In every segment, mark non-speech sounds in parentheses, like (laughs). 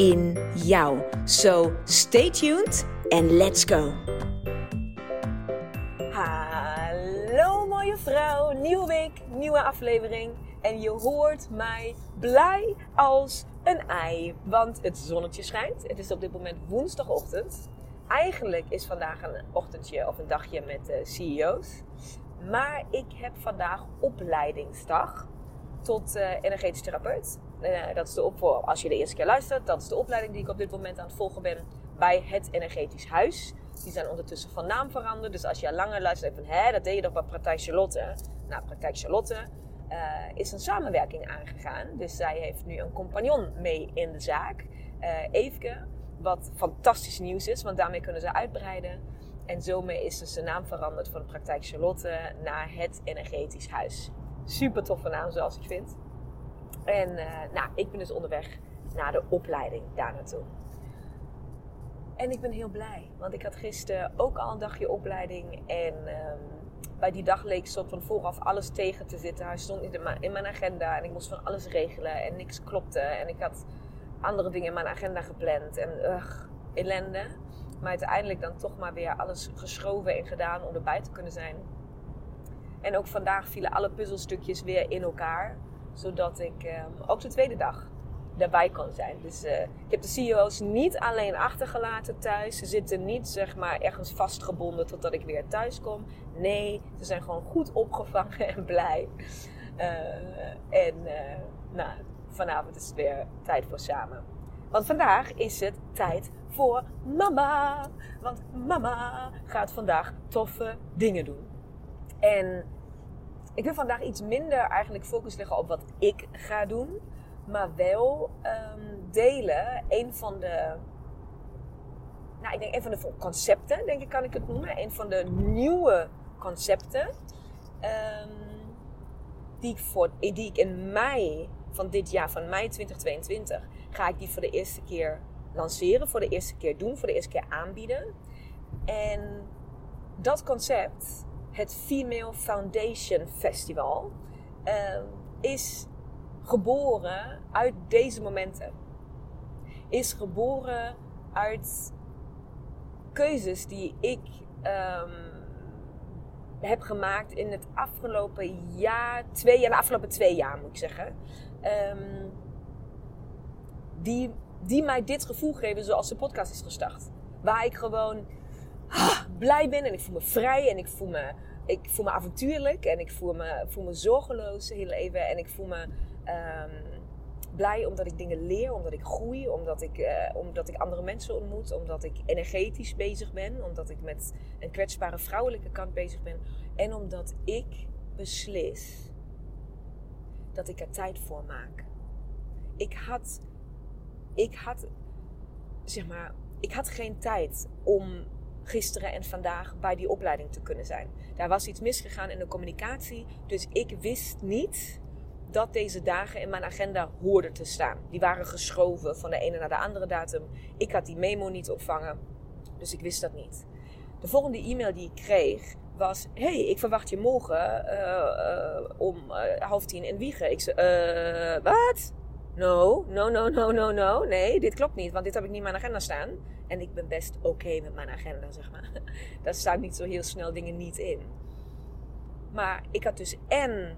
in jou. So stay tuned and let's go. Hallo mooie vrouw, nieuwe week, nieuwe aflevering. En je hoort mij blij als een ei, want het zonnetje schijnt. Het is op dit moment woensdagochtend. Eigenlijk is vandaag een ochtendje of een dagje met de CEO's. Maar ik heb vandaag opleidingsdag tot uh, energetisch therapeut. Uh, dat is de op, als je de eerste keer luistert, dat is de opleiding die ik op dit moment aan het volgen ben bij het Energetisch Huis. Die zijn ondertussen van naam veranderd. Dus als je langer luistert, van hè, dat deed je toch bij Praktijk Charlotte. Nou, Praktijk Charlotte uh, is een samenwerking aangegaan. Dus zij heeft nu een compagnon mee in de zaak, uh. Wat fantastisch nieuws is, want daarmee kunnen ze uitbreiden. En zo is dus de naam veranderd van Praktijk Charlotte naar het Energetisch Huis. Super toffe naam, zoals ik vind. En uh, nou, ik ben dus onderweg naar de opleiding daar naartoe. En ik ben heel blij, want ik had gisteren ook al een dagje opleiding. En um, bij die dag leek soort van vooraf alles tegen te zitten. Hij stond in mijn agenda en ik moest van alles regelen en niks klopte. En ik had andere dingen in mijn agenda gepland en ellende. Maar uiteindelijk dan toch maar weer alles geschoven en gedaan om erbij te kunnen zijn. En ook vandaag vielen alle puzzelstukjes weer in elkaar. Zodat ik um, ook de tweede dag daarbij kon zijn. Dus uh, ik heb de CEO's niet alleen achtergelaten thuis. Ze zitten niet zeg maar ergens vastgebonden totdat ik weer thuis kom. Nee, ze zijn gewoon goed opgevangen en blij. Uh, en uh, nou, vanavond is het weer tijd voor samen. Want vandaag is het tijd voor mama. Want mama gaat vandaag toffe dingen doen. En ik wil vandaag iets minder eigenlijk focus leggen op wat ik ga doen maar wel um, delen een van de. Nou, ik denk een van de concepten, denk ik, kan ik het noemen. Een van de nieuwe concepten. Um, die, ik voor, die ik in mei van dit jaar, van mei 2022, ga ik die voor de eerste keer lanceren. Voor de eerste keer doen, voor de eerste keer aanbieden. En dat concept, het Female Foundation Festival, um, is geboren uit deze momenten. Is geboren uit keuzes die ik um, heb gemaakt in het afgelopen jaar, twee jaar, de afgelopen twee jaar moet ik zeggen. Um, die, die mij dit gevoel geven zoals de podcast is gestart. Waar ik gewoon blij ben en ik voel me vrij en ik voel me, ik voel me avontuurlijk en ik voel me, voel me zorgeloos heel even en ik voel me Um, blij omdat ik dingen leer, omdat ik groei, omdat ik, uh, omdat ik andere mensen ontmoet, omdat ik energetisch bezig ben, omdat ik met een kwetsbare vrouwelijke kant bezig ben en omdat ik beslis dat ik er tijd voor maak. Ik had, ik had, zeg maar, ik had geen tijd om gisteren en vandaag bij die opleiding te kunnen zijn. Daar was iets misgegaan in de communicatie, dus ik wist niet dat deze dagen in mijn agenda hoorden te staan. Die waren geschoven van de ene naar de andere datum. Ik had die memo niet ontvangen, dus ik wist dat niet. De volgende e-mail die ik kreeg was: Hey, ik verwacht je morgen uh, uh, om uh, half tien in Wiegen. Ik zei: Wat? No, no, no, no, no, no. Nee, dit klopt niet, want dit heb ik niet in mijn agenda staan. En ik ben best oké met mijn agenda, zeg maar. (laughs) Daar staan niet zo heel snel dingen niet in. Maar ik had dus en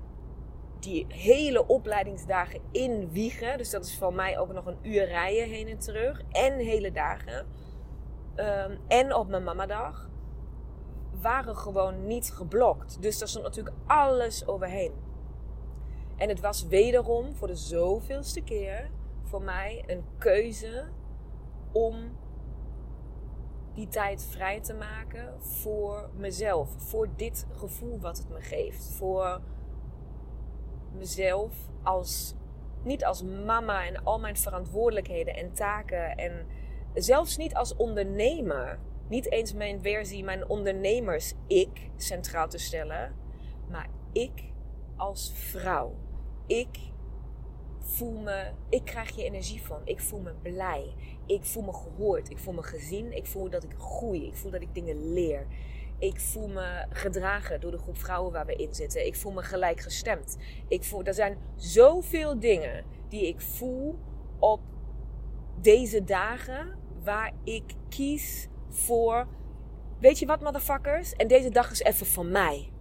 die hele opleidingsdagen in Wiegen. Dus dat is voor mij ook nog een uur rijden heen en terug. En hele dagen. Um, en op mijn mamadag. Waren gewoon niet geblokt. Dus daar stond natuurlijk alles overheen. En het was wederom voor de zoveelste keer voor mij een keuze om die tijd vrij te maken voor mezelf. Voor dit gevoel wat het me geeft. Voor mezelf als niet als mama en al mijn verantwoordelijkheden en taken en zelfs niet als ondernemer. Niet eens mijn versie, mijn ondernemers-ik centraal te stellen, maar ik als vrouw. Ik voel me, ik krijg je energie van. Ik voel me blij. Ik voel me gehoord. Ik voel me gezien. Ik voel dat ik groei. Ik voel dat ik dingen leer. Ik voel me gedragen door de groep vrouwen waar we in zitten. Ik voel me gelijkgestemd. Ik voel, er zijn zoveel dingen die ik voel op deze dagen waar ik kies voor. Weet je wat, motherfuckers? En deze dag is even van mij.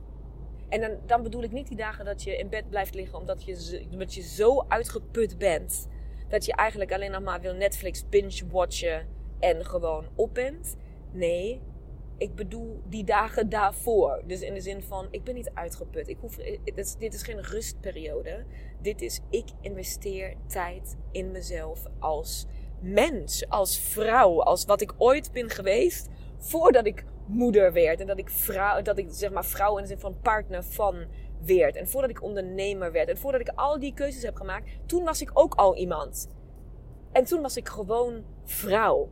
En dan, dan bedoel ik niet die dagen dat je in bed blijft liggen omdat je, omdat je zo uitgeput bent. Dat je eigenlijk alleen nog maar wil Netflix binge-watchen en gewoon op bent. Nee, ik bedoel die dagen daarvoor. Dus in de zin van, ik ben niet uitgeput. Ik hoef, dit, is, dit is geen rustperiode. Dit is, ik investeer tijd in mezelf als mens, als vrouw, als wat ik ooit ben geweest voordat ik moeder werd. En dat ik vrouw, dat ik zeg maar vrouw in de zin van partner van werd. En voordat ik ondernemer werd. En voordat ik al die keuzes heb gemaakt, toen was ik ook al iemand. En toen was ik gewoon vrouw.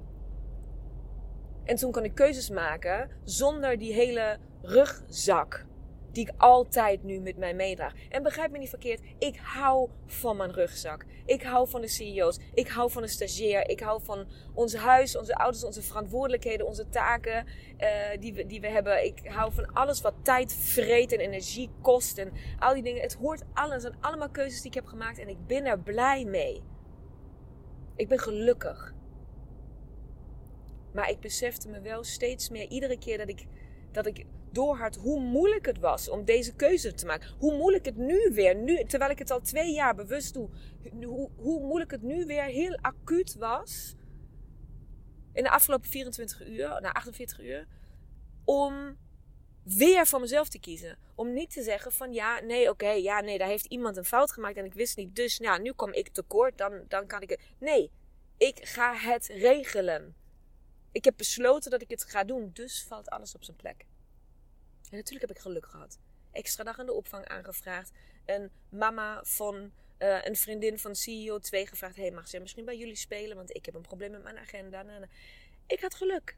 En toen kon ik keuzes maken zonder die hele rugzak die ik altijd nu met mij meedraag. En begrijp me niet verkeerd, ik hou van mijn rugzak. Ik hou van de CEO's. Ik hou van de stagiair. Ik hou van ons huis, onze ouders, onze verantwoordelijkheden, onze taken uh, die, we, die we hebben. Ik hou van alles wat tijd vreet en energie kost en al die dingen. Het hoort alles. Zijn allemaal keuzes die ik heb gemaakt en ik ben er blij mee. Ik ben gelukkig. Maar ik besefte me wel steeds meer, iedere keer dat ik, dat ik doorhad hoe moeilijk het was om deze keuze te maken. Hoe moeilijk het nu weer, nu, terwijl ik het al twee jaar bewust doe, hoe, hoe moeilijk het nu weer heel acuut was. In de afgelopen 24 uur, na 48 uur, om weer voor mezelf te kiezen. Om niet te zeggen van ja, nee, oké, ja, nee, daar heeft iemand een fout gemaakt en ik wist niet. Dus nou, nu kom ik tekort, dan, dan kan ik het. Nee, ik ga het regelen. Ik heb besloten dat ik het ga doen, dus valt alles op zijn plek. En natuurlijk heb ik geluk gehad. Extra dag in de opvang aangevraagd. Een mama van uh, een vriendin van CEO 2 gevraagd: Hey, mag ze misschien bij jullie spelen? Want ik heb een probleem met mijn agenda. Ik had geluk.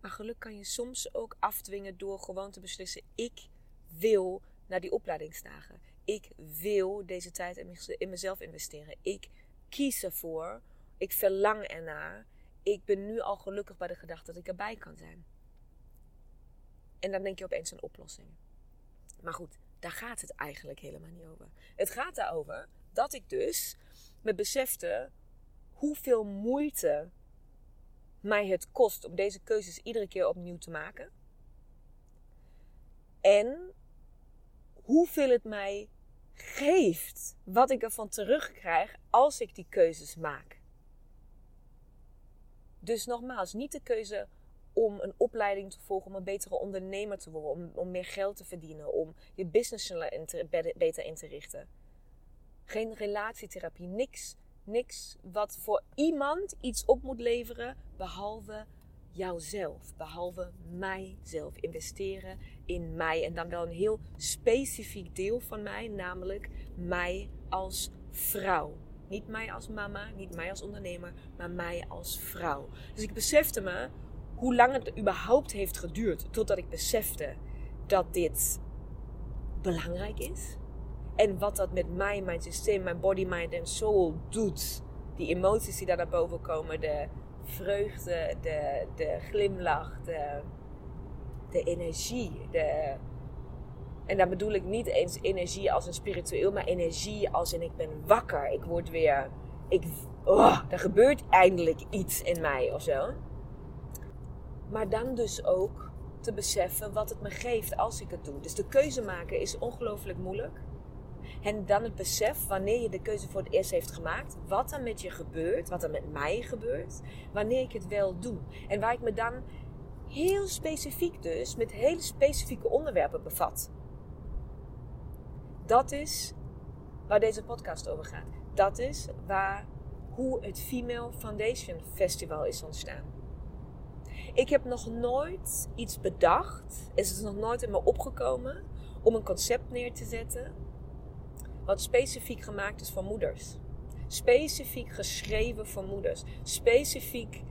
Maar geluk kan je soms ook afdwingen door gewoon te beslissen: ik wil naar die opleidingsdagen. Ik wil deze tijd in mezelf investeren. Ik kies ervoor. Ik verlang ernaar. Ik ben nu al gelukkig bij de gedachte dat ik erbij kan zijn. En dan denk je opeens aan oplossingen. Maar goed, daar gaat het eigenlijk helemaal niet over. Het gaat daarover dat ik dus me besefte hoeveel moeite mij het kost om deze keuzes iedere keer opnieuw te maken. En hoeveel het mij geeft wat ik ervan terugkrijg als ik die keuzes maak. Dus nogmaals, niet de keuze om een opleiding te volgen, om een betere ondernemer te worden, om, om meer geld te verdienen, om je business beter in te richten. Geen relatietherapie, niks, niks wat voor iemand iets op moet leveren, behalve jouzelf, behalve mijzelf. Investeren in mij en dan wel een heel specifiek deel van mij, namelijk mij als vrouw. Niet mij als mama, niet mij als ondernemer, maar mij als vrouw. Dus ik besefte me hoe lang het überhaupt heeft geduurd totdat ik besefte dat dit belangrijk is. En wat dat met mij, mijn systeem, mijn body, mind en soul doet. Die emoties die daar naar boven komen. De vreugde, de, de glimlach, de, de energie. De, en daar bedoel ik niet eens energie als een spiritueel, maar energie als in ik ben wakker. Ik word weer. Ik, oh, er gebeurt eindelijk iets in mij of zo. Maar dan dus ook te beseffen wat het me geeft als ik het doe. Dus de keuze maken is ongelooflijk moeilijk. En dan het besef, wanneer je de keuze voor het eerst heeft gemaakt, wat er met je gebeurt, wat er met mij gebeurt, wanneer ik het wel doe. En waar ik me dan heel specifiek dus met hele specifieke onderwerpen bevat. Dat is waar deze podcast over gaat. Dat is waar, hoe het Female Foundation Festival is ontstaan. Ik heb nog nooit iets bedacht. Is het nog nooit in me opgekomen om een concept neer te zetten. wat specifiek gemaakt is voor moeders. Specifiek geschreven voor moeders. Specifiek,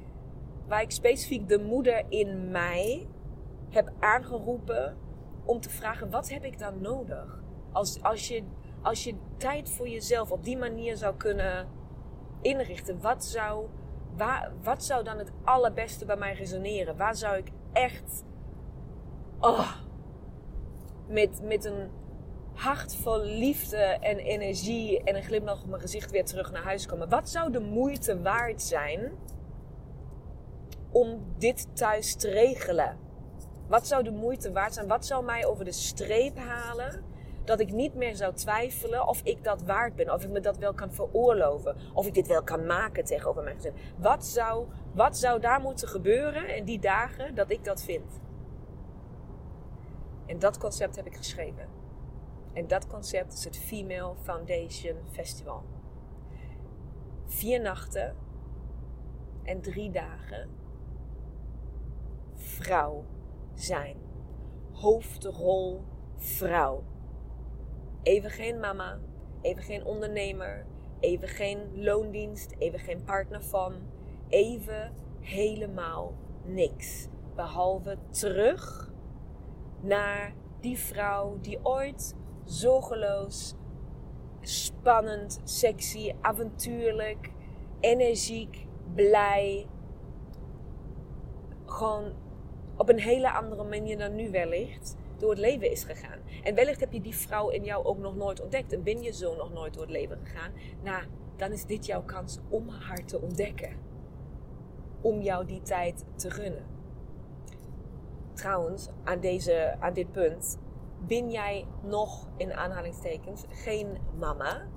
waar ik specifiek de moeder in mij heb aangeroepen om te vragen: wat heb ik dan nodig? Als, als, je, als je tijd voor jezelf op die manier zou kunnen inrichten, wat zou, wat zou dan het allerbeste bij mij resoneren? Waar zou ik echt oh, met, met een hart vol liefde en energie en een glimlach op mijn gezicht weer terug naar huis komen? Wat zou de moeite waard zijn om dit thuis te regelen? Wat zou de moeite waard zijn? Wat zou mij over de streep halen? Dat ik niet meer zou twijfelen of ik dat waard ben. Of ik me dat wel kan veroorloven. Of ik dit wel kan maken tegenover mijn gezin. Wat zou, wat zou daar moeten gebeuren in die dagen dat ik dat vind? En dat concept heb ik geschreven. En dat concept is het Female Foundation Festival. Vier nachten en drie dagen. Vrouw zijn. Hoofdrol vrouw. Even geen mama, even geen ondernemer, even geen loondienst, even geen partner van, even helemaal niks. Behalve terug naar die vrouw die ooit zorgeloos, spannend, sexy, avontuurlijk, energiek, blij, gewoon op een hele andere manier dan nu wellicht door het leven is gegaan. En wellicht heb je die vrouw in jou ook nog nooit ontdekt en ben je zo nog nooit door het leven gegaan. Nou, dan is dit jouw kans om haar te ontdekken. Om jou die tijd te gunnen. Trouwens, aan, deze, aan dit punt, ben jij nog in aanhalingstekens geen mama?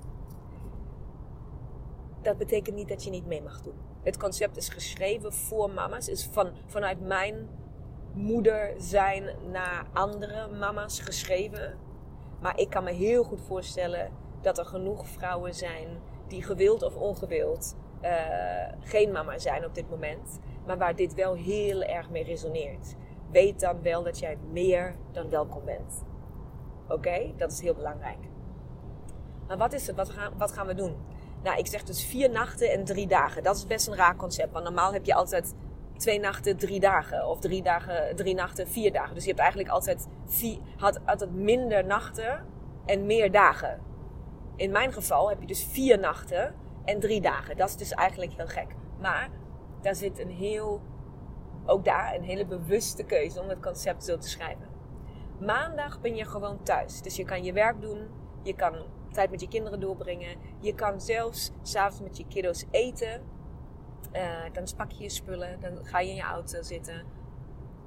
Dat betekent niet dat je niet mee mag doen. Het concept is geschreven voor mama's, is van, vanuit mijn moeder zijn naar andere mama's geschreven. Maar ik kan me heel goed voorstellen dat er genoeg vrouwen zijn die gewild of ongewild uh, geen mama zijn op dit moment. Maar waar dit wel heel erg mee resoneert. Weet dan wel dat jij meer dan welkom bent. Oké, dat is heel belangrijk. Maar wat is het? Wat gaan, wat gaan we doen? Nou, ik zeg dus vier nachten en drie dagen. Dat is best een raar concept. Want normaal heb je altijd twee nachten, drie dagen. Of drie dagen, drie nachten, vier dagen. Dus je hebt eigenlijk altijd, vier, had altijd minder nachten en meer dagen. In mijn geval heb je dus vier nachten en drie dagen. Dat is dus eigenlijk heel gek. Maar daar zit een heel, ook daar een hele bewuste keuze om het concept zo te schrijven. Maandag ben je gewoon thuis. Dus je kan je werk doen. Je kan tijd met je kinderen doorbrengen. Je kan zelfs s'avonds met je kiddo's eten. Uh, dan pak je je spullen, dan ga je in je auto zitten.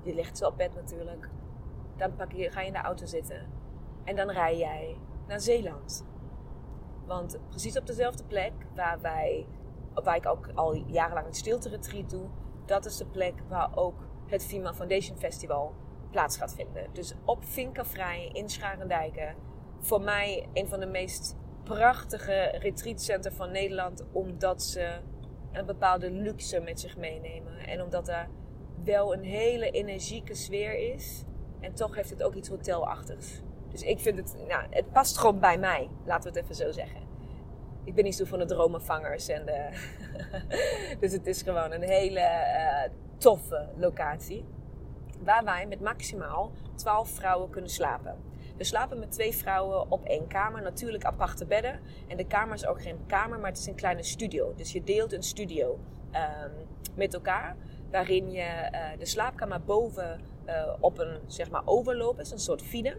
Je ligt ze op bed natuurlijk. Dan pak je, ga je in de auto zitten. En dan rij jij naar Zeeland. Want precies op dezelfde plek waar, wij, waar ik ook al jarenlang een stilte retreat doe, dat is de plek waar ook het Female Foundation Festival plaats gaat vinden. Dus op Vinkervrij in Scharendijken. Voor mij een van de meest prachtige retreatcenter van Nederland, omdat ze een bepaalde luxe met zich meenemen. En omdat er wel een hele energieke sfeer is. En toch heeft het ook iets hotelachtigs. Dus ik vind het, nou, het past gewoon bij mij. Laten we het even zo zeggen. Ik ben niet zo van de dromenvangers. En de (laughs) dus het is gewoon een hele uh, toffe locatie. Waar wij met maximaal 12 vrouwen kunnen slapen. We slapen met twee vrouwen op één kamer. Natuurlijk aparte bedden. En de kamer is ook geen kamer, maar het is een kleine studio. Dus je deelt een studio um, met elkaar. Waarin je uh, de slaapkamer boven uh, op een zeg maar overloop is. Een soort fine.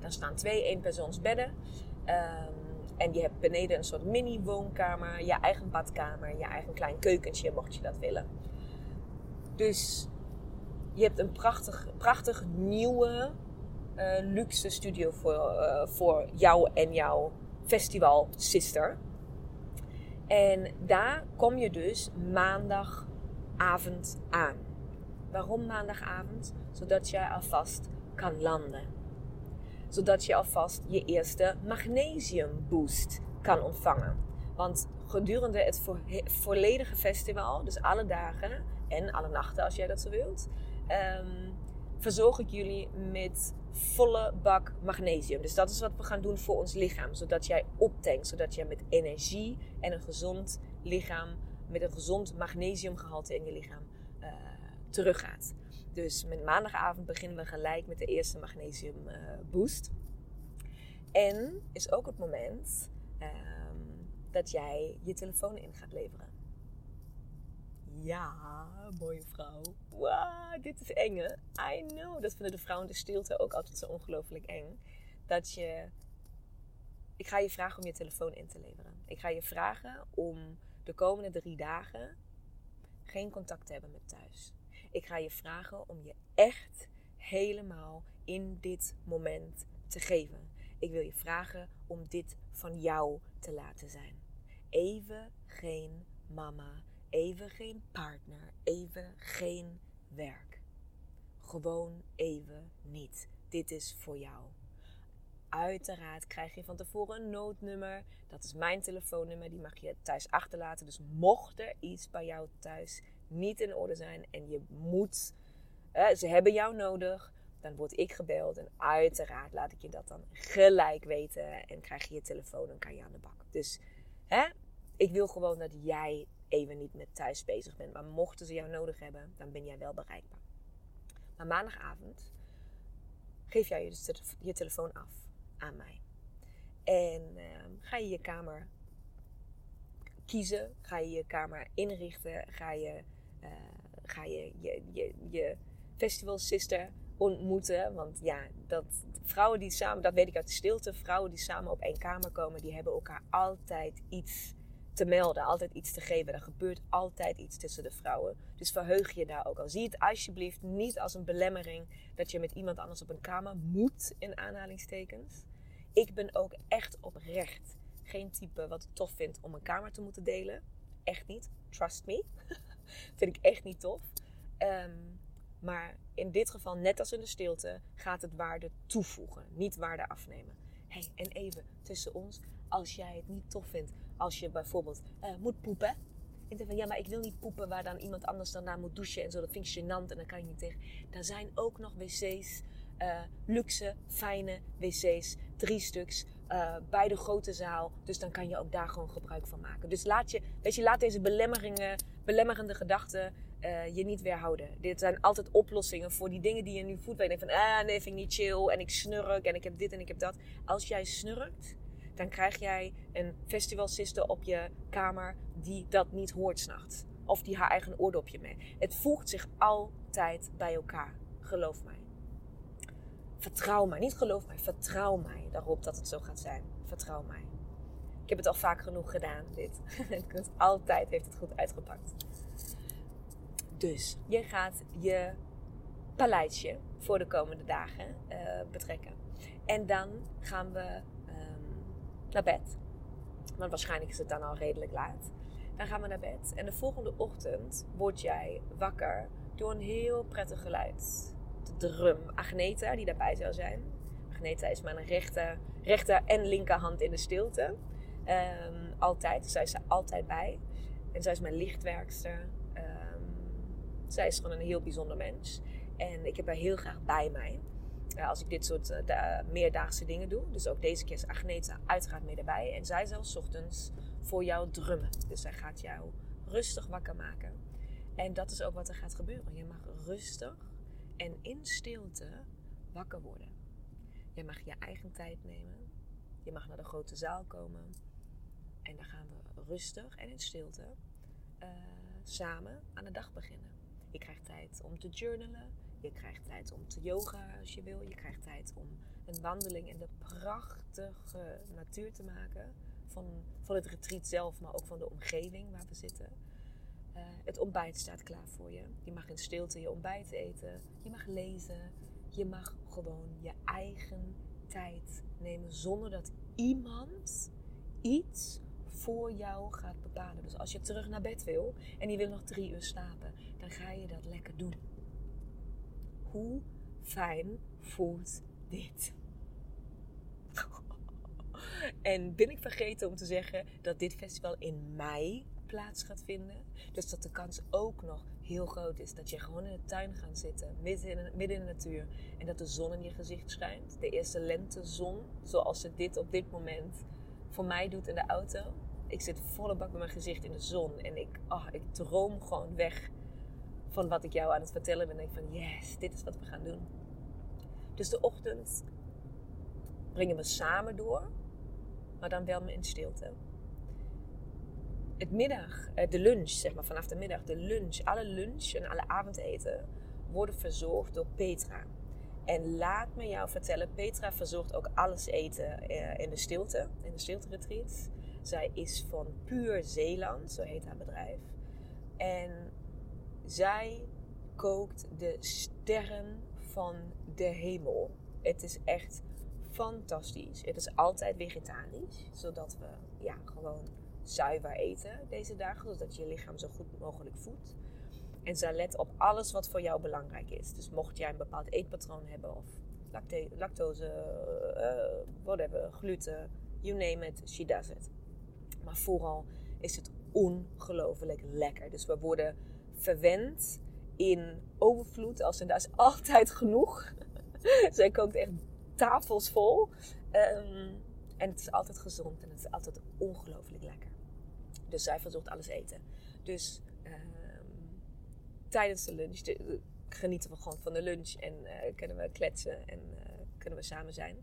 Daar staan twee eenpersoonsbedden. Um, en je hebt beneden een soort mini-woonkamer. Je eigen badkamer. Je eigen klein keukentje, mocht je dat willen. Dus je hebt een prachtig, prachtig nieuwe luxe studio voor, uh, voor jou en jouw festival sister. En daar kom je dus maandagavond aan. Waarom maandagavond? Zodat je alvast kan landen. Zodat je alvast je eerste magnesium boost kan ontvangen. Want gedurende het volledige festival, dus alle dagen en alle nachten als jij dat zo wilt, um, verzorg ik jullie met volle bak magnesium. Dus dat is wat we gaan doen voor ons lichaam. Zodat jij optankt. Zodat jij met energie en een gezond lichaam, met een gezond magnesiumgehalte in je lichaam uh, teruggaat. Dus met maandagavond beginnen we gelijk met de eerste magnesium uh, boost. En is ook het moment ehm, dat jij je telefoon in gaat leveren. Ja, mooie vrouw. Wow, dit is eng I know. Dat vinden de vrouwen de stilte ook altijd zo ongelooflijk eng. Dat je... Ik ga je vragen om je telefoon in te leveren. Ik ga je vragen om de komende drie dagen geen contact te hebben met thuis. Ik ga je vragen om je echt helemaal in dit moment te geven. Ik wil je vragen om dit van jou te laten zijn. Even geen mama, even geen partner, even geen werk. Gewoon even niet. Dit is voor jou. Uiteraard krijg je van tevoren een noodnummer. Dat is mijn telefoonnummer. Die mag je thuis achterlaten. Dus mocht er iets bij jou thuis niet in orde zijn en je moet, ze hebben jou nodig, dan word ik gebeld. En uiteraard laat ik je dat dan gelijk weten. En krijg je je telefoon en kan je aan de bak. Dus hè, ik wil gewoon dat jij even niet met thuis bezig bent. Maar mochten ze jou nodig hebben, dan ben jij wel bereikbaar. Maar maandagavond geef jij je, je telefoon af aan mij. En ehm, ga je je kamer kiezen, ga je je kamer inrichten, ga je, uh, ga je, je, je, je festival sister ontmoeten. Want ja, dat, vrouwen die samen, dat weet ik uit de stilte, vrouwen die samen op één kamer komen, die hebben elkaar altijd iets te melden, altijd iets te geven. Er gebeurt altijd iets tussen de vrouwen. Dus verheug je daar ook al. Zie het alsjeblieft niet als een belemmering dat je met iemand anders op een kamer moet, in aanhalingstekens. Ik ben ook echt oprecht geen type wat het tof vindt om een kamer te moeten delen. Echt niet. Trust me. (laughs) vind ik echt niet tof. Ehm, maar in dit geval, net als in de stilte, gaat het waarde toevoegen, niet waarde afnemen. hey, en even tussen ons, als jij het niet tof vindt, als je bijvoorbeeld uh, moet poepen. En dan van ja, maar ik wil niet poepen waar dan iemand anders daarna moet douchen en zo. Dat vind ik gênant en dan kan je niet tegen. Daar zijn ook nog wc's, uh, luxe, fijne wc's, drie stuks. Uh, bij de grote zaal. Dus dan kan je ook daar gewoon gebruik van maken. Dus laat je, weet je, laat deze belemmeringen, belemmerende gedachten je niet weerhouden. Dit zijn altijd oplossingen voor die dingen die je nu voelt. Waar je van, ah nee, vind ik niet chill. En ik snurk en ik heb dit en ik heb dat. Als jij snurkt, dan krijg jij een festivalsister op je kamer die dat niet hoort s'nachts. Of die haar eigen oordopje mee. Het voegt zich altijd bij elkaar. Geloof mij. Vertrouw mij. Niet geloof mij. Vertrouw mij daarop dat het zo gaat zijn. Vertrouw mij. Ik heb het al vaak genoeg gedaan, dit. (laughs) altijd heeft het goed uitgepakt. Dus je gaat je paleisje voor de komende dagen uh, betrekken. En dan gaan we naar bed. Want waarschijnlijk is het dan al redelijk laat. Dan gaan we naar bed. En de volgende ochtend word jij wakker door een heel prettig geluid. De drum. Agneta, die daarbij zou zijn. Agneta is mijn rechter, rechter en linkerhand in de stilte. Um, altijd. Zij is er altijd bij. En zij is mijn lichtwerkster. Um, zij is gewoon een heel bijzonder mens. En ik heb haar heel graag bij mij als ik dit soort uh, meerdaagse dingen doe. Dus ook deze keer is Agneta uiteraard mee erbij. En zij zal ochtends voor jou drummen. Dus zij gaat jou rustig wakker maken. En dat is ook wat er gaat gebeuren. Je mag rustig en in stilte wakker worden. Je mag je eigen tijd nemen. Je mag naar de grote zaal komen. En dan gaan we rustig en in stilte uh, samen aan de dag beginnen. Je krijgt tijd om te journalen. Je krijgt tijd om te yoga als je wil. Je krijgt tijd om een wandeling in de prachtige natuur te maken. Van, van het retreat zelf, maar ook van de omgeving waar we zitten. Uh, het ontbijt staat klaar voor je. Je mag in stilte je ontbijt eten. Je mag lezen. Je mag gewoon je eigen tijd nemen zonder dat iemand iets voor jou gaat bepalen. Dus als je terug naar bed wil en je wil nog drie uur slapen, dan ga je dat lekker doen hoe fijn voelt dit? (laughs) en ben ik vergeten om te zeggen dat dit festival in mei plaats gaat vinden. Dus dat de kans ook nog heel groot is dat je gewoon in de tuin gaat zitten, midden in, de natuur. En dat de zon in je gezicht schijnt. De eerste lentezon, zoals ze dit op dit moment voor mij doet in de auto. Ik zit volle bak met mijn gezicht in de zon. En ik, oh, ik droom gewoon weg van wat ik jou aan het vertellen ben. En ik van, yes, dit is wat we gaan doen. Dus de ochtend brengen we samen door. Maar dan wel in stilte het middag, eh, de lunch, zeg maar vanaf de middag, de lunch, alle lunch en alle avondeten worden verzorgd door Petra. En laat me jou vertellen, Petra verzorgt ook alles eten eh, in de stilte, in de stilte retreat. Zij is van Puur Zeeland, zo heet haar bedrijf. En zij kookt de sterren van de hemel. Het is echt fantastisch. Het is altijd vegetarisch, zodat we ja, gewoon zuiver eten deze dagen, zodat je lichaam zo goed mogelijk voedt. En zij let op alles wat voor jou belangrijk is. Dus mocht jij een bepaald eetpatroon hebben of lactose, uh, whatever, gluten, you name it, she does it. Maar vooral is het ongelooflijk lekker. Dus we worden verwend in overvloed. Als er daar is altijd genoeg. (laughs) Zij kookt echt tafels vol. Ehm, en het is altijd gezond en het is altijd ongelooflijk lekker. Dus zij verzorgt alles eten. Dus ehm, tijdens de lunch genieten we gewoon van de lunch en uh, kunnen we kletsen en uh, kunnen we samen zijn.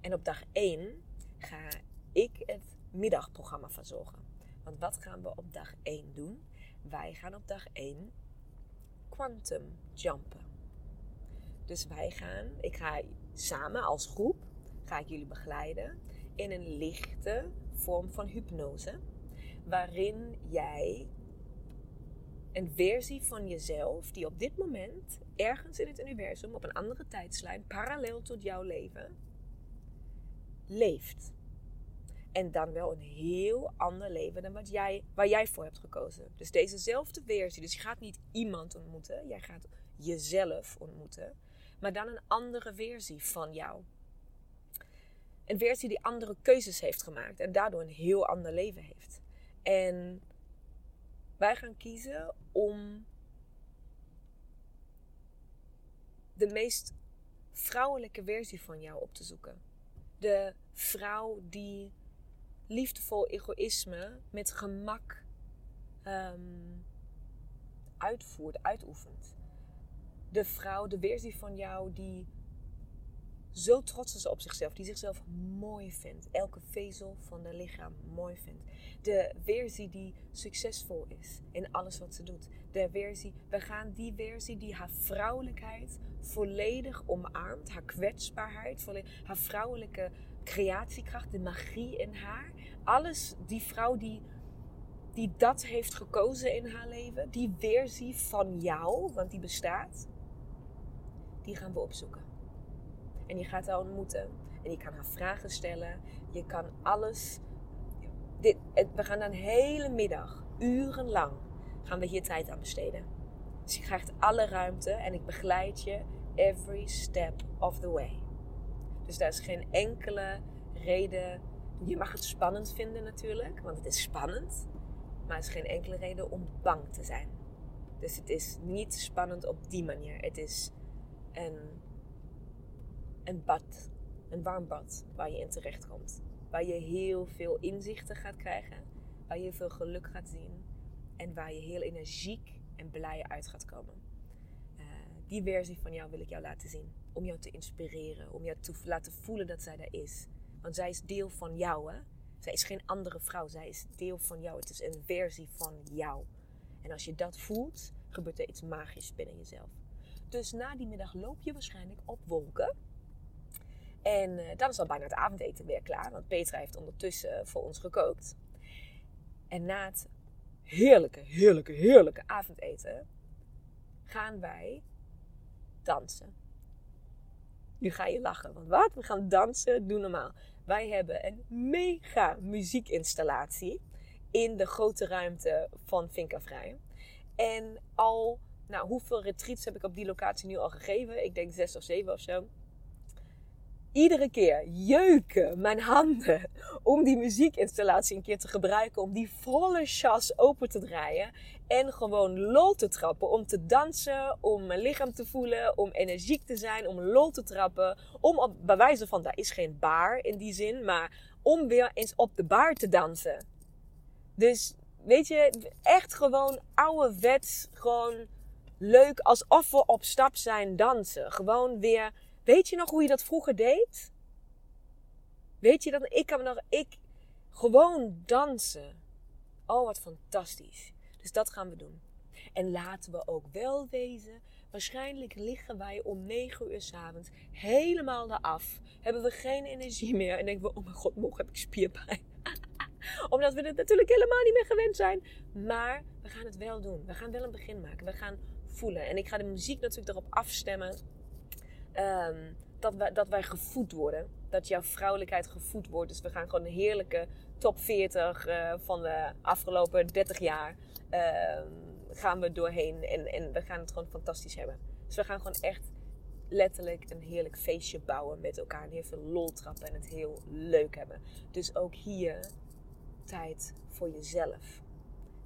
En op dag 1 ga ik het middagprogramma verzorgen. Want wat gaan we op dag 1 doen? Wij gaan op dag 1 quantum jumpen. Dus wij gaan, ik ga samen als groep, ga ik jullie begeleiden in een lichte vorm van hypnose waarin jij een versie van jezelf die op dit moment ergens in het universum op een andere tijdslijn parallel tot jouw leven leeft. En dan wel een heel ander leven dan wat jij, waar jij voor hebt gekozen. Dus dezezelfde versie. Dus je gaat niet iemand ontmoeten, jij gaat jezelf ontmoeten. Maar dan een andere versie van jou. Een versie die andere keuzes heeft gemaakt en daardoor een heel ander leven heeft. En wij gaan kiezen om de meest vrouwelijke versie van jou op te zoeken. De vrouw die liefdevol egoïsme met gemak um, uitvoert, uitoefent. De vrouw, de versie van jou die zo trots is op zichzelf, die zichzelf mooi vindt, elke vezel van haar lichaam mooi vindt. De versie die succesvol is in alles wat ze doet. De versie, we gaan die versie die haar vrouwelijkheid volledig omarmt, haar kwetsbaarheid, haar vrouwelijke creatiekracht, de magie in haar. Alles, die vrouw die, die dat heeft gekozen in haar leven, die versie van jou, want die bestaat, die gaan we opzoeken. En je gaat haar ontmoeten. En je kan haar vragen stellen. Je kan alles. Dit, we gaan een hele middag, urenlang, gaan we hier tijd aan besteden. Dus je krijgt alle ruimte en ik begeleid je every step of the way. Dus daar is geen enkele reden. Je mag het spannend vinden natuurlijk, want het is spannend. Maar er is geen enkele reden om bang te zijn. Dus het is niet spannend op die manier. Het is een een bad, een warm bad waar je in terecht komt. Waar je heel veel inzichten gaat krijgen, waar je veel geluk gaat zien en waar je heel energiek en blij uit gaat komen. Uh, die versie van jou wil ik jou laten zien. Om jou te inspireren, om jou te laten voelen dat zij daar is. Want zij is deel van jou, hè? Zij is geen andere vrouw, zij is deel van jou. Het is een versie van jou. En als je dat voelt, gebeurt er iets magisch binnen jezelf. Dus na die middag loop je waarschijnlijk op wolken. En uh, dan is al bijna het avondeten weer klaar. Want Petra heeft ondertussen voor ons gekookt. En na het heerlijke, heerlijke, heerlijke avondeten gaan wij dansen. Nu ga je lachen. Want wat? We gaan dansen. Doe normaal. Wij hebben een mega muziekinstallatie in de grote ruimte van Vinkavrij. En al, nou, hoeveel retreats heb ik op die locatie nu al gegeven? Ik denk zes of zeven of zo iedere keer jeuken mijn handen om die muziekinstallatie een keer te gebruiken. Om die volle chas open te draaien. En gewoon lol te trappen. Om te dansen, om mijn lichaam te voelen, om energiek te zijn, om lol te trappen. Om op, bij wijze van, daar is geen bar in die zin, maar om weer eens op de bar te dansen. Dus weet je, echt gewoon ouderwets, gewoon leuk alsof we op stap zijn dansen. Gewoon weer Weet je nog hoe je dat vroeger deed? Weet je dat? Ik kan nog. Ik. Gewoon dansen. Oh, wat fantastisch. Dus dat gaan we doen. En laten we ook wel wezen. Waarschijnlijk liggen wij om 9 uur s avonds helemaal eraf. Hebben we geen energie meer. En denken we: oh mijn god, morgen heb ik spierpijn. (laughs) Omdat we het natuurlijk helemaal niet meer gewend zijn. Maar we gaan het wel doen. We gaan wel een begin maken. We gaan voelen. En ik ga de muziek natuurlijk erop afstemmen um, dat, wij, dat wij gevoed worden. Dat jouw vrouwelijkheid gevoed wordt. Dus we gaan gewoon een heerlijke top 40 uh, eh, van de afgelopen 30 jaar uh, gaan we doorheen. En, en we gaan het gewoon fantastisch hebben. Dus we gaan gewoon echt letterlijk een heerlijk feestje bouwen met elkaar. En heel veel lol trappen en het heel leuk hebben. Dus ook hier tijd voor jezelf.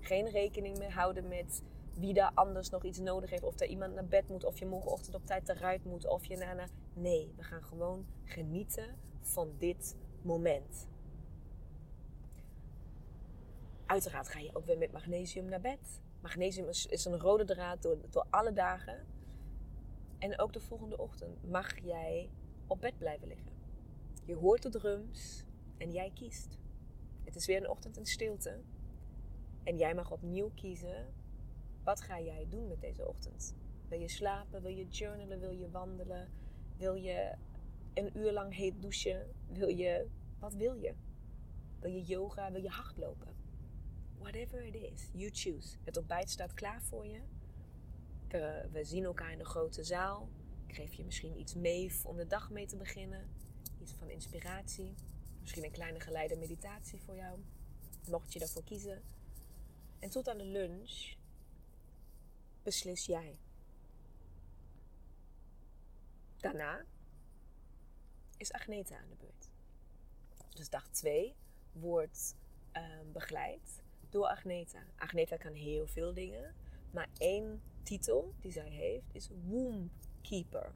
Geen rekening meer houden met wie daar anders nog iets nodig heeft. Of er iemand naar bed moet, of je morgenochtend op tijd eruit moet, of je naar... Nee, we gaan gewoon genieten van dit moment. Uiteraard ga je ook weer met magnesium naar bed. Magnesium is, is een rode draad door, door alle dagen. En ook de volgende ochtend mag jij op bed blijven liggen. Je hoort de drums en jij kiest. Het is weer een ochtend in stilte. En jij mag opnieuw kiezen wat ga jij doen met deze ochtend? Wil je slapen? Wil je journalen? Wil je wandelen? Wil je een uur lang heet douchen? Wil je, wat wil je? Wil je yoga? Wil je hardlopen? Whatever it is, you choose. Het ontbijt staat klaar voor je. We, we zien elkaar in de grote zaal. Ik geef je misschien iets mee om de dag mee te beginnen. Iets van inspiratie. Misschien een kleine geleide meditatie voor jou. Mocht je daarvoor kiezen. En tot aan de lunch beslis jij. Daarna is Agneta aan de beurt. Dus dag 2 wordt um, begeleid door Agneta. Agneta kan heel veel dingen, maar één titel die zij heeft is Womb Keeper.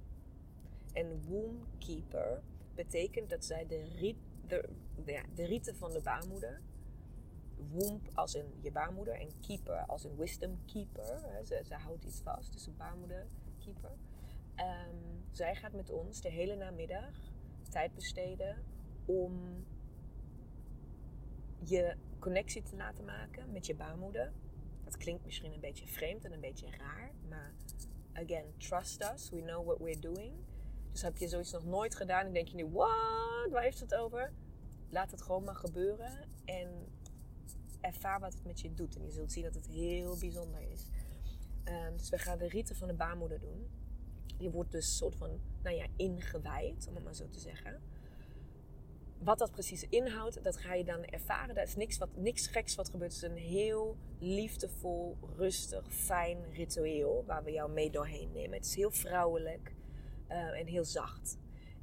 En Womb Keeper betekent dat zij de, rit, de, ja, de rieten van de baarmoeder womb als in je baarmoeder en keeper als een wisdom keeper. Ze, ze houdt iets vast, dus een baarmoeder keeper. Ehm, zij gaat met ons de hele namiddag tijd besteden om je connectie te laten maken met je baarmoeder. Dat klinkt misschien een beetje vreemd en een beetje raar, maar again, trust us, we know what we're doing. Dus heb je zoiets nog nooit gedaan en denk je nu, what, waar heeft het over? Laat het gewoon maar gebeuren en ervaar wat het met je doet. En je zult zien dat het heel bijzonder is. Um, dus we gaan de riten van de baarmoeder doen. Je wordt dus soort van, nou ja, ingewijd, om het maar zo te zeggen. Wat dat precies inhoudt, dat ga je dan ervaren. Dat is niks, wat, niks geks wat gebeurt. Het is een heel liefdevol, rustig, fijn ritueel waar we jou mee doorheen nemen. Het is heel vrouwelijk uh, en heel zacht.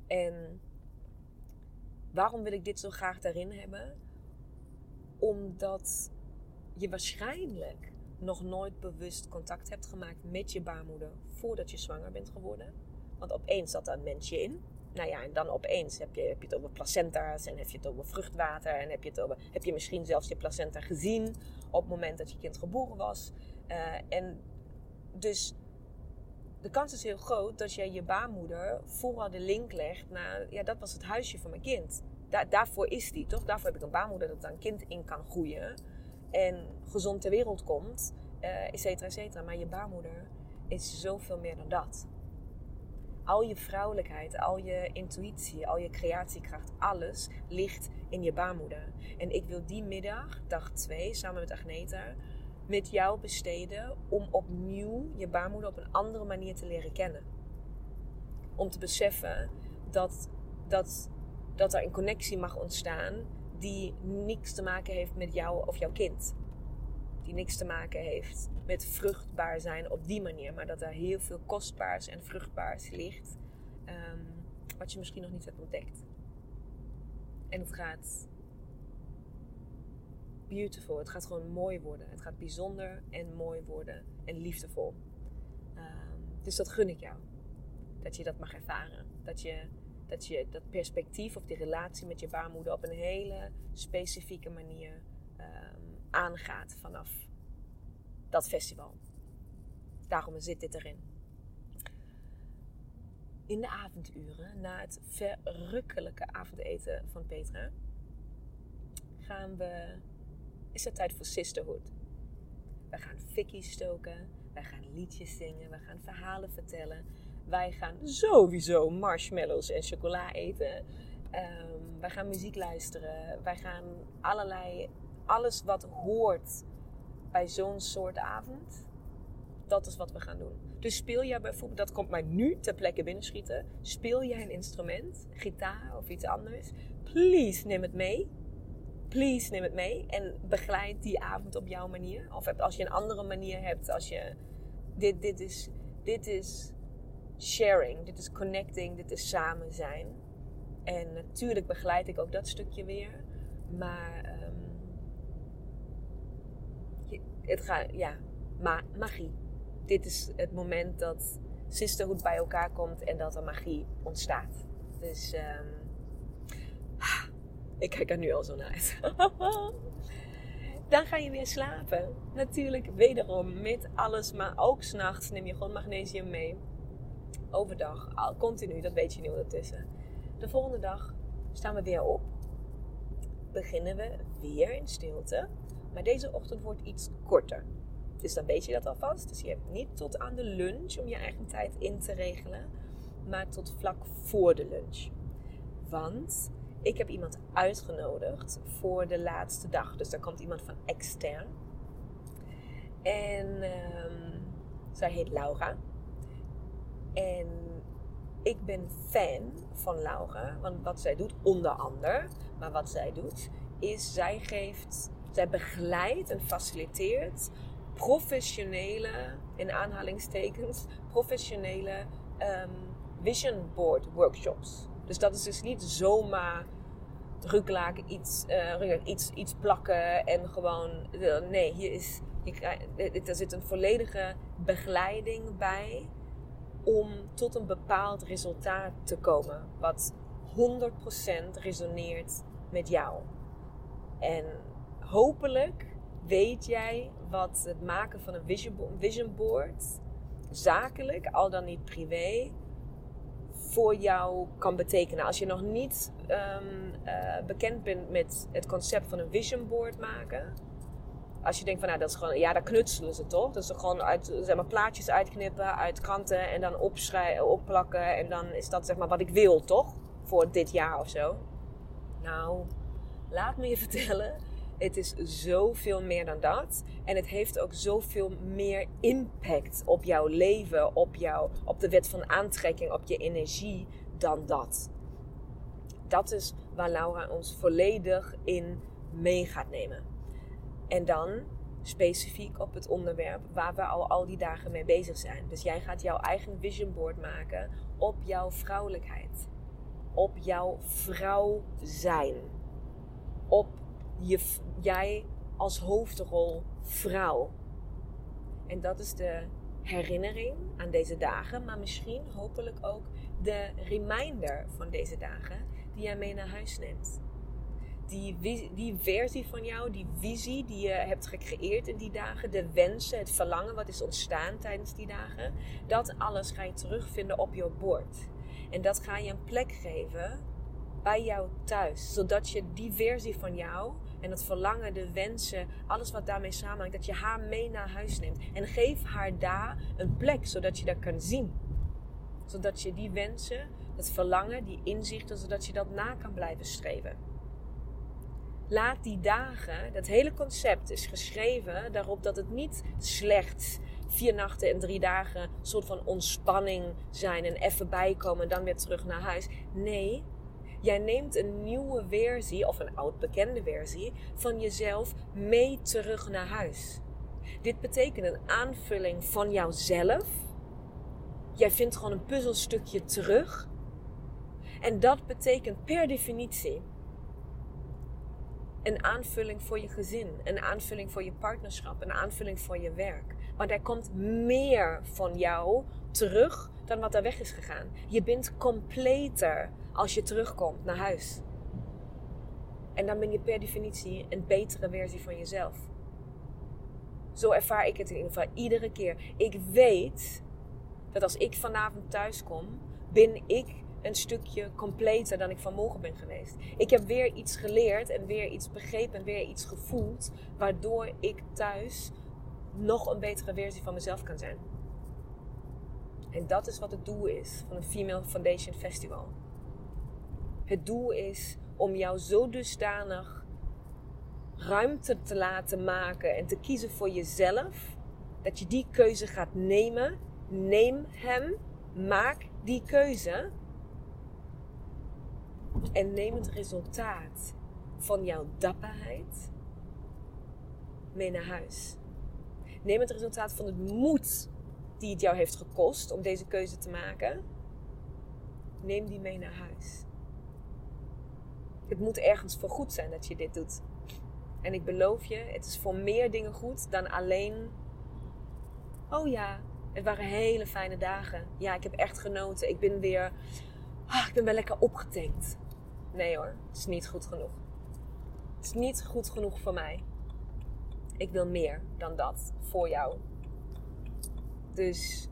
En waarom wil ik dit zo graag daarin hebben? Omdat je waarschijnlijk nog nooit bewust contact hebt gemaakt met je baarmoeder voordat je zwanger bent geworden. Want opeens zat daar een mensje in. Nou ja, en dan opeens heb je, heb je het over placenta's en heb je het over vruchtwater en heb je, het over, heb je misschien zelfs je placenta gezien op het moment dat je kind geboren was. Uh, en dus de kans is heel groot dat jij je baarmoeder vooral de link legt naar, ja, dat was het huisje van mijn kind daarvoor is die, toch? Daarvoor heb ik een baarmoeder dat een kind in kan groeien. En gezond ter wereld komt, uh, et cetera, et cetera. Maar je baarmoeder is zoveel meer dan dat. Al je vrouwelijkheid, al je intuïtie, al je creatiekracht, alles ligt in je baarmoeder. En ik wil die middag, dag 2, samen met Agneta, met jou besteden om opnieuw je baarmoeder op een andere manier te leren kennen. Om te beseffen dat, dat dat er een connectie mag ontstaan die niks te maken heeft met jou of jouw kind. Die niks te maken heeft met vruchtbaar zijn op die manier, maar dat er heel veel kostbaars en vruchtbaars ligt. Ehm, wat je misschien nog niet hebt ontdekt. En het gaat beautiful. Het gaat gewoon mooi worden. Het gaat bijzonder en mooi worden en liefdevol. Ehm, dus dat gun ik jou. Dat je dat mag ervaren. Dat je, dat je dat perspectief of die relatie met je baarmoeder op een hele specifieke manier ehm, aangaat vanaf dat festival. Daarom zit dit erin. In de avonduren, na het verrukkelijke avondeten van Petra, gaan we is het tijd voor sisterhood. We gaan fikkies stoken, wij gaan liedjes zingen, we gaan verhalen vertellen. Wij gaan sowieso marshmallows en chocola eten. Um, wij gaan muziek luisteren. Wij gaan allerlei, alles wat hoort bij zo'n soort avond. Dat is wat we gaan doen. Dus speel jij bijvoorbeeld, dat komt mij nu ter plekke binnenschieten. Speel jij een instrument, gitaar of iets anders? Please neem het mee please neem het mee en begeleid die avond op jouw manier. Of als je een andere manier hebt, als je. Dit, dit, is, dit is sharing, dit is connecting, dit is samen zijn. En natuurlijk begeleid ik ook dat stukje weer. Maar um, het gaat, ja, ma magie. Dit is het moment dat sisterhood bij elkaar komt en dat er magie ontstaat. Dus um, ik kijk er nu al zo naar uit. (laughs) Dan ga je weer slapen. Natuurlijk, wederom met alles, maar ook s'nachts neem je gewoon magnesium mee. Overdag, al continu, dat weet je nu ondertussen. De volgende dag staan we weer op. Beginnen we weer in stilte. Maar deze ochtend wordt iets korter. Dus dan weet je dat alvast. Dus je hebt niet tot aan de lunch om je eigen tijd in te regelen. Maar tot vlak voor de lunch. Want ik heb iemand uitgenodigd voor de laatste dag. Dus daar komt iemand van extern. En um, zij heet Laura. En ik ben fan van Laura. Want wat zij doet, onder andere, maar wat zij doet, is zij geeft, zij begeleidt en faciliteert professionele, in aanhalingstekens, professionele um, vision board workshops. Dus dat is dus niet zomaar druklaken iets, uh, iets, iets plakken en gewoon. Uh, nee, hier is. er zit een volledige begeleiding bij om tot een bepaald resultaat te komen. Wat 100% resoneert met jou. En hopelijk weet jij wat het maken van een vision board, zakelijk, al dan niet privé, voor jou kan betekenen. Als je nog niet um, uh, bekend bent met het concept van een vision board maken. Als je denkt van nou dat is gewoon, ja, daar knutselen ze toch? Dus er gewoon uit, zeg maar, plaatjes uitknippen uit kranten en dan opschrijven, opplakken. En dan is dat zeg maar wat ik wil, toch? Voor dit jaar of zo. Nou, laat me je (laughs) vertellen het is zoveel meer dan dat. En het heeft ook zoveel meer impact op jouw leven, op, jou, op de wet van aantrekking, op je energie dan dat. Dat is waar Laura ons volledig in mee gaat nemen. En dan specifiek op het onderwerp waar we al al die dagen mee bezig zijn. Dus jij gaat jouw eigen vision board maken op jouw vrouwelijkheid. Op jouw vrouw zijn. Op je, jij als hoofdrol vrouw. En dat is de herinnering aan deze dagen, maar misschien hopelijk ook de reminder van deze dagen die jij mee naar huis neemt. Die, die versie van jou, die visie die je hebt gecreëerd in die dagen, de wensen, het verlangen wat is ontstaan tijdens die dagen, dat alles ga je terugvinden op je bord. En dat ga je een plek geven bij jou thuis, zodat je die versie van jou en het verlangen, de wensen, alles wat daarmee samenhangt, dat je haar mee naar huis neemt. En geef haar daar een plek, zodat je dat kan zien. Zodat je die wensen, het verlangen, die inzichten, zodat je dat na kan blijven streven. Laat die dagen, dat hele concept is geschreven daarop dat het niet slechts vier nachten en drie dagen een soort van ontspanning zijn en even bijkomen en dan weer terug naar huis. Nee, Jij neemt een nieuwe versie of een oud bekende versie van jezelf mee terug naar huis. Dit betekent een aanvulling van jouzelf. Jij vindt gewoon een puzzelstukje terug. En dat betekent per definitie een aanvulling voor je gezin, een aanvulling voor je partnerschap, een aanvulling voor je werk. Want er komt meer van jou terug dan wat er weg is gegaan. Je bent completer als je terugkomt naar huis. En dan ben je per definitie een betere versie van jezelf. Zo ervaar ik het in ieder geval iedere keer. Ik weet dat als ik vanavond thuis kom, ben ik een stukje completer dan ik vanmorgen ben geweest. Ik heb weer iets geleerd en weer iets begrepen en weer iets gevoeld, waardoor ik thuis nog een betere versie van mezelf kan zijn. En dat is wat het doel is van een Female Foundation Festival. Het doel is om jou zo dusdanig ruimte te laten maken en te kiezen voor jezelf, dat je die keuze gaat nemen. Neem hem, maak die keuze en neem het resultaat van jouw dapperheid mee naar huis. Neem het resultaat van het moed die het jou heeft gekost om deze keuze te maken. Neem die mee naar huis. Het moet ergens voor goed zijn dat je dit doet. En ik beloof je, het is voor meer dingen goed dan alleen. Oh ja, het waren hele fijne dagen. Ja, ik heb echt genoten. Ik ben weer. Ah, ik ben wel lekker opgetankt. Nee hoor, het is niet goed genoeg. Het is niet goed genoeg voor mij. Ik wil meer dan dat voor jou. Dus,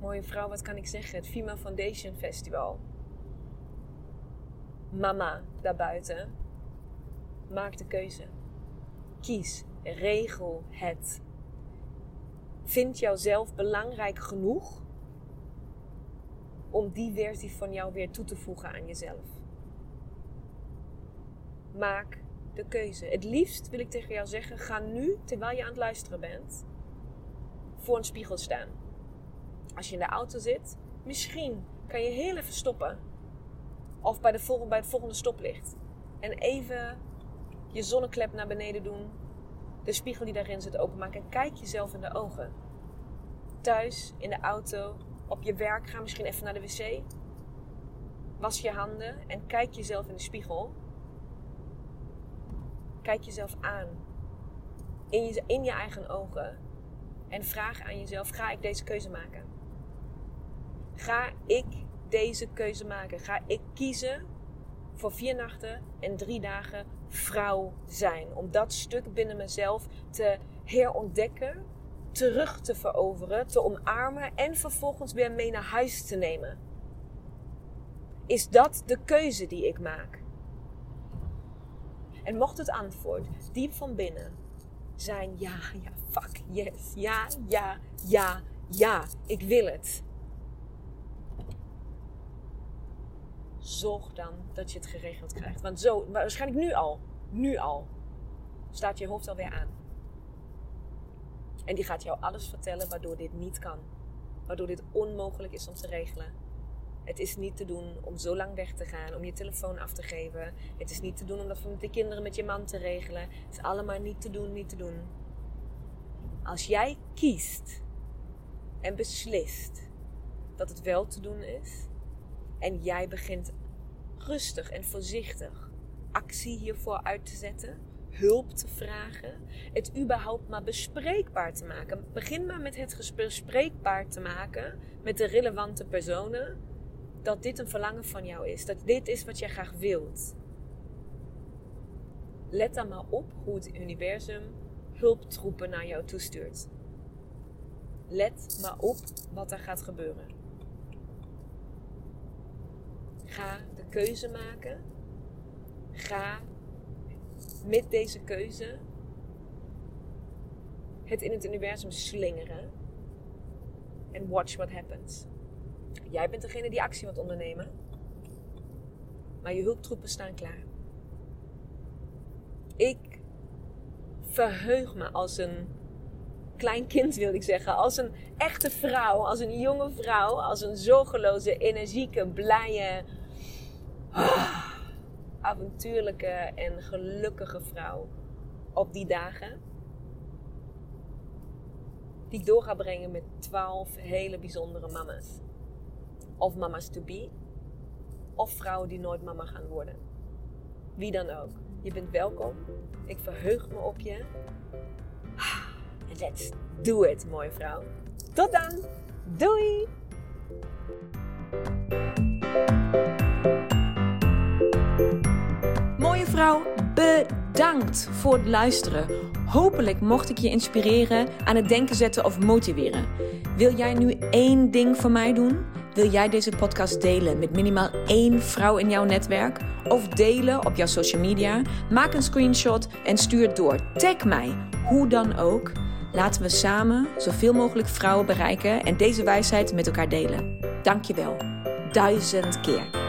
mooie vrouw, wat kan ik zeggen? Het Fima Foundation Festival. Mama daarbuiten, maak de keuze. Kies, regel het. Vind jouzelf belangrijk genoeg om die versie van jou weer toe te voegen aan jezelf maak de keuze. Het liefst wil ik tegen jou zeggen: ga nu, terwijl je aan het luisteren bent, voor een spiegel staan. Als je in de auto zit, misschien kan je heel even stoppen. Of bij, de volgende, bij het volgende stoplicht. En even je zonneklep naar beneden doen. De spiegel die daarin zit openmaken. En kijk jezelf in de ogen. Thuis, in de auto, op je werk. Ga misschien even naar de wc. Was je handen en kijk jezelf in de spiegel. Kijk jezelf aan. In je, in je eigen ogen. En vraag aan jezelf: ga ik deze keuze maken? Ga ik deze keuze maken? Ga ik kiezen voor vier nachten en drie dagen vrouw zijn? Om dat stuk binnen mezelf te herontdekken, terug te veroveren, te omarmen en vervolgens weer mee naar huis te nemen. Is dat de keuze die ik maak? En mocht het antwoord diep van binnen zijn ja, ja, fuck, yes, ja, ja, ja, ja, ik wil het. Zorg dan dat je het geregeld krijgt. Want zo, waarschijnlijk nu al, nu al, staat je hoofd alweer aan. En die gaat jou alles vertellen waardoor dit niet kan. Waardoor dit onmogelijk is om te regelen. Het is niet te doen om zo lang weg te gaan, om je telefoon af te geven. Het is niet te doen om dat met de kinderen met je man te regelen. Het is allemaal niet te doen, niet te doen. Als jij kiest en beslist dat het wel te doen is, en jij begint rustig en voorzichtig actie hiervoor uit te zetten, hulp te vragen, het überhaupt maar bespreekbaar te maken. Begin maar met het bespreekbaar te maken met de relevante personen dat dit een verlangen van jou is. Dat dit is wat jij graag wilt. Let dan maar op hoe het universum hulptroepen naar jou toestuurt. Let maar op wat er gaat gebeuren. Ga de keuze maken. Ga met deze keuze het in het universum slingeren. En watch what happens. Jij bent degene die actie moet ondernemen. Maar je hulptroepen staan klaar. Ik verheug me als een klein kind, wil ik zeggen. Als een echte vrouw, als een jonge vrouw, als een zorgeloze, energieke, blije, ah, avontuurlijke en gelukkige vrouw op die dagen. Die ik door ga brengen met twaalf hele bijzondere mama's of mama's to be. of vrouwen die nooit mama gaan worden. Wie dan ook. Je bent welkom. Ik verheug me op je. Let's do it, mooie vrouw. Tot dan. Doei. Mooie vrouw, bedankt voor het luisteren. Hopelijk mocht ik je inspireren, aan het denken zetten of motiveren. Wil jij nu één ding voor mij doen? Wil jij deze podcast delen met minimaal één vrouw in jouw netwerk? Of delen op jouw social media? Maak een screenshot en stuur het door. Tag mij, hoe dan ook. Laten we samen zoveel mogelijk vrouwen bereiken en deze wijsheid met elkaar delen. Dankjewel. Duizend keer.